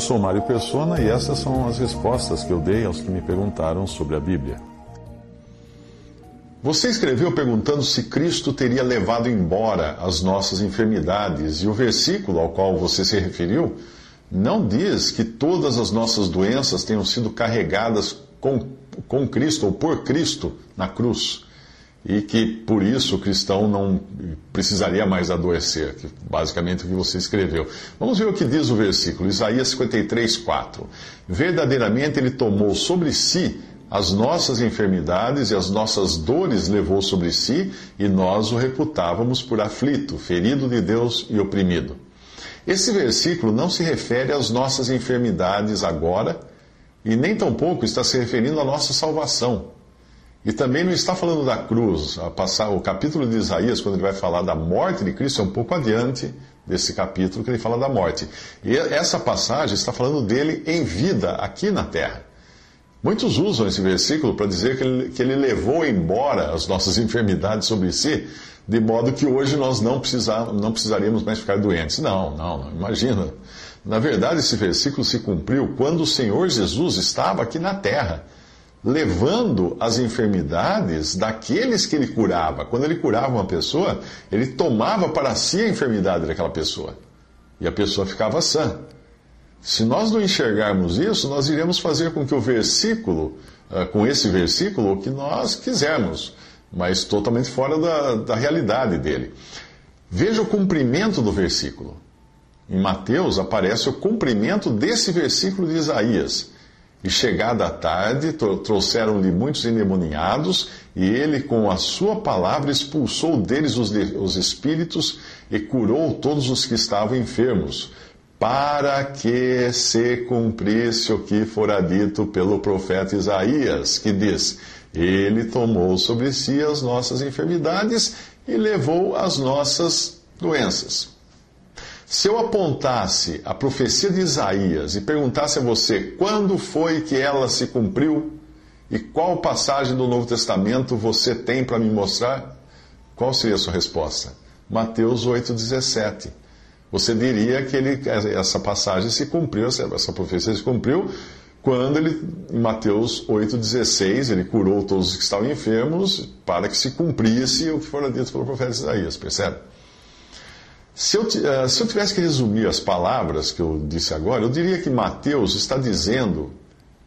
Eu sou Mário Persona e essas são as respostas que eu dei aos que me perguntaram sobre a Bíblia. Você escreveu perguntando se Cristo teria levado embora as nossas enfermidades, e o versículo ao qual você se referiu não diz que todas as nossas doenças tenham sido carregadas com, com Cristo ou por Cristo na cruz e que por isso o cristão não precisaria mais adoecer, que basicamente o que você escreveu. Vamos ver o que diz o versículo, Isaías 53, 4. Verdadeiramente ele tomou sobre si as nossas enfermidades e as nossas dores levou sobre si, e nós o reputávamos por aflito, ferido de Deus e oprimido. Esse versículo não se refere às nossas enfermidades agora, e nem tampouco está se referindo à nossa salvação. E também não está falando da cruz. O capítulo de Isaías, quando ele vai falar da morte de Cristo, é um pouco adiante desse capítulo que ele fala da morte. E essa passagem está falando dele em vida, aqui na terra. Muitos usam esse versículo para dizer que ele, que ele levou embora as nossas enfermidades sobre si, de modo que hoje nós não, precisar, não precisaríamos mais ficar doentes. Não, não, não, imagina. Na verdade, esse versículo se cumpriu quando o Senhor Jesus estava aqui na terra levando as enfermidades daqueles que ele curava. Quando ele curava uma pessoa, ele tomava para si a enfermidade daquela pessoa. E a pessoa ficava sã. Se nós não enxergarmos isso, nós iremos fazer com que o versículo, ah, com esse versículo, o que nós quisermos, mas totalmente fora da, da realidade dele. Veja o cumprimento do versículo. Em Mateus aparece o cumprimento desse versículo de Isaías. E chegada a tarde, trouxeram-lhe muitos endemoniados, e ele, com a sua palavra, expulsou deles os, de, os espíritos e curou todos os que estavam enfermos, para que se cumprisse o que fora dito pelo profeta Isaías, que diz: Ele tomou sobre si as nossas enfermidades e levou as nossas doenças. Se eu apontasse a profecia de Isaías e perguntasse a você quando foi que ela se cumpriu e qual passagem do Novo Testamento você tem para me mostrar, qual seria a sua resposta? Mateus 8,17. Você diria que ele, essa passagem se cumpriu, essa profecia se cumpriu quando ele, em Mateus 8,16, ele curou todos os que estavam enfermos para que se cumprisse o que fora dito pelo profeta Isaías, percebe? Se eu, uh, se eu tivesse que resumir as palavras que eu disse agora, eu diria que Mateus está dizendo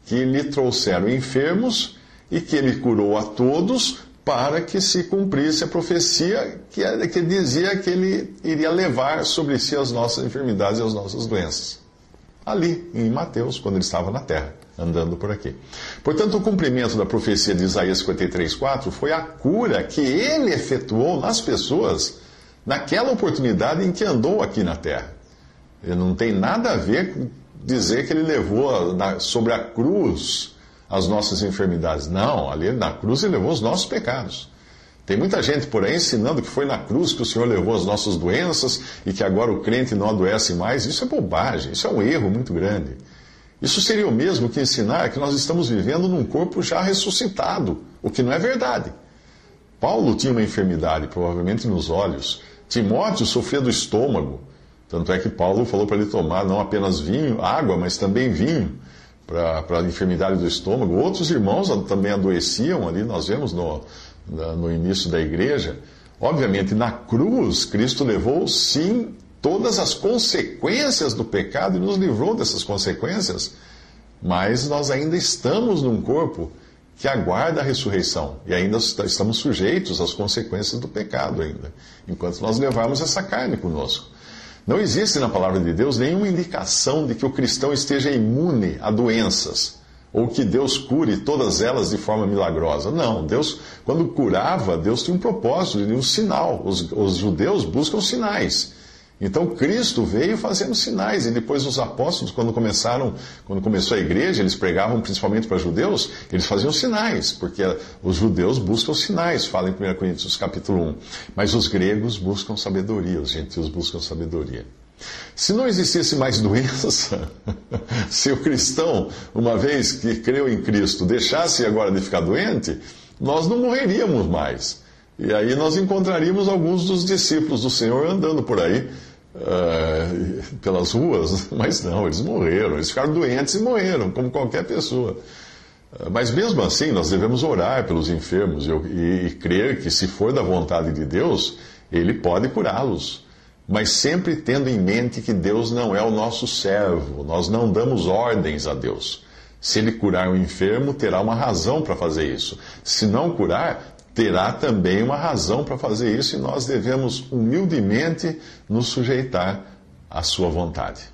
que lhe trouxeram enfermos e que ele curou a todos para que se cumprisse a profecia que, que dizia que ele iria levar sobre si as nossas enfermidades e as nossas doenças. Ali, em Mateus, quando ele estava na terra, andando por aqui. Portanto, o cumprimento da profecia de Isaías 53,4 foi a cura que ele efetuou nas pessoas naquela oportunidade em que andou aqui na terra. Ele não tem nada a ver com dizer que ele levou na, sobre a cruz as nossas enfermidades. Não, ali na cruz ele levou os nossos pecados. Tem muita gente por aí ensinando que foi na cruz que o Senhor levou as nossas doenças e que agora o crente não adoece mais. Isso é bobagem, isso é um erro muito grande. Isso seria o mesmo que ensinar que nós estamos vivendo num corpo já ressuscitado, o que não é verdade. Paulo tinha uma enfermidade, provavelmente nos olhos, Timóteo sofria do estômago. Tanto é que Paulo falou para ele tomar não apenas vinho, água, mas também vinho para a enfermidade do estômago. Outros irmãos também adoeciam ali, nós vemos no, no início da igreja. Obviamente, na cruz, Cristo levou sim todas as consequências do pecado e nos livrou dessas consequências, mas nós ainda estamos num corpo que aguarda a ressurreição e ainda estamos sujeitos às consequências do pecado ainda, enquanto nós levarmos essa carne conosco. Não existe na palavra de Deus nenhuma indicação de que o cristão esteja imune a doenças ou que Deus cure todas elas de forma milagrosa. Não, Deus, quando curava, Deus tinha um propósito, um sinal. Os, os judeus buscam sinais. Então Cristo veio fazendo sinais e depois os apóstolos, quando começaram, quando começou a igreja, eles pregavam principalmente para judeus, eles faziam sinais, porque os judeus buscam sinais, fala em 1 Coríntios capítulo 1. Mas os gregos buscam sabedoria, os gentios buscam sabedoria. Se não existisse mais doença, se o cristão, uma vez que creu em Cristo, deixasse agora de ficar doente, nós não morreríamos mais. E aí nós encontraríamos alguns dos discípulos do Senhor andando por aí, uh, pelas ruas, mas não, eles morreram, eles ficaram doentes e morreram, como qualquer pessoa. Uh, mas mesmo assim, nós devemos orar pelos enfermos e, e, e crer que, se for da vontade de Deus, Ele pode curá-los mas sempre tendo em mente que Deus não é o nosso servo, nós não damos ordens a Deus. Se ele curar o enfermo, terá uma razão para fazer isso. Se não curar, terá também uma razão para fazer isso e nós devemos humildemente nos sujeitar à sua vontade.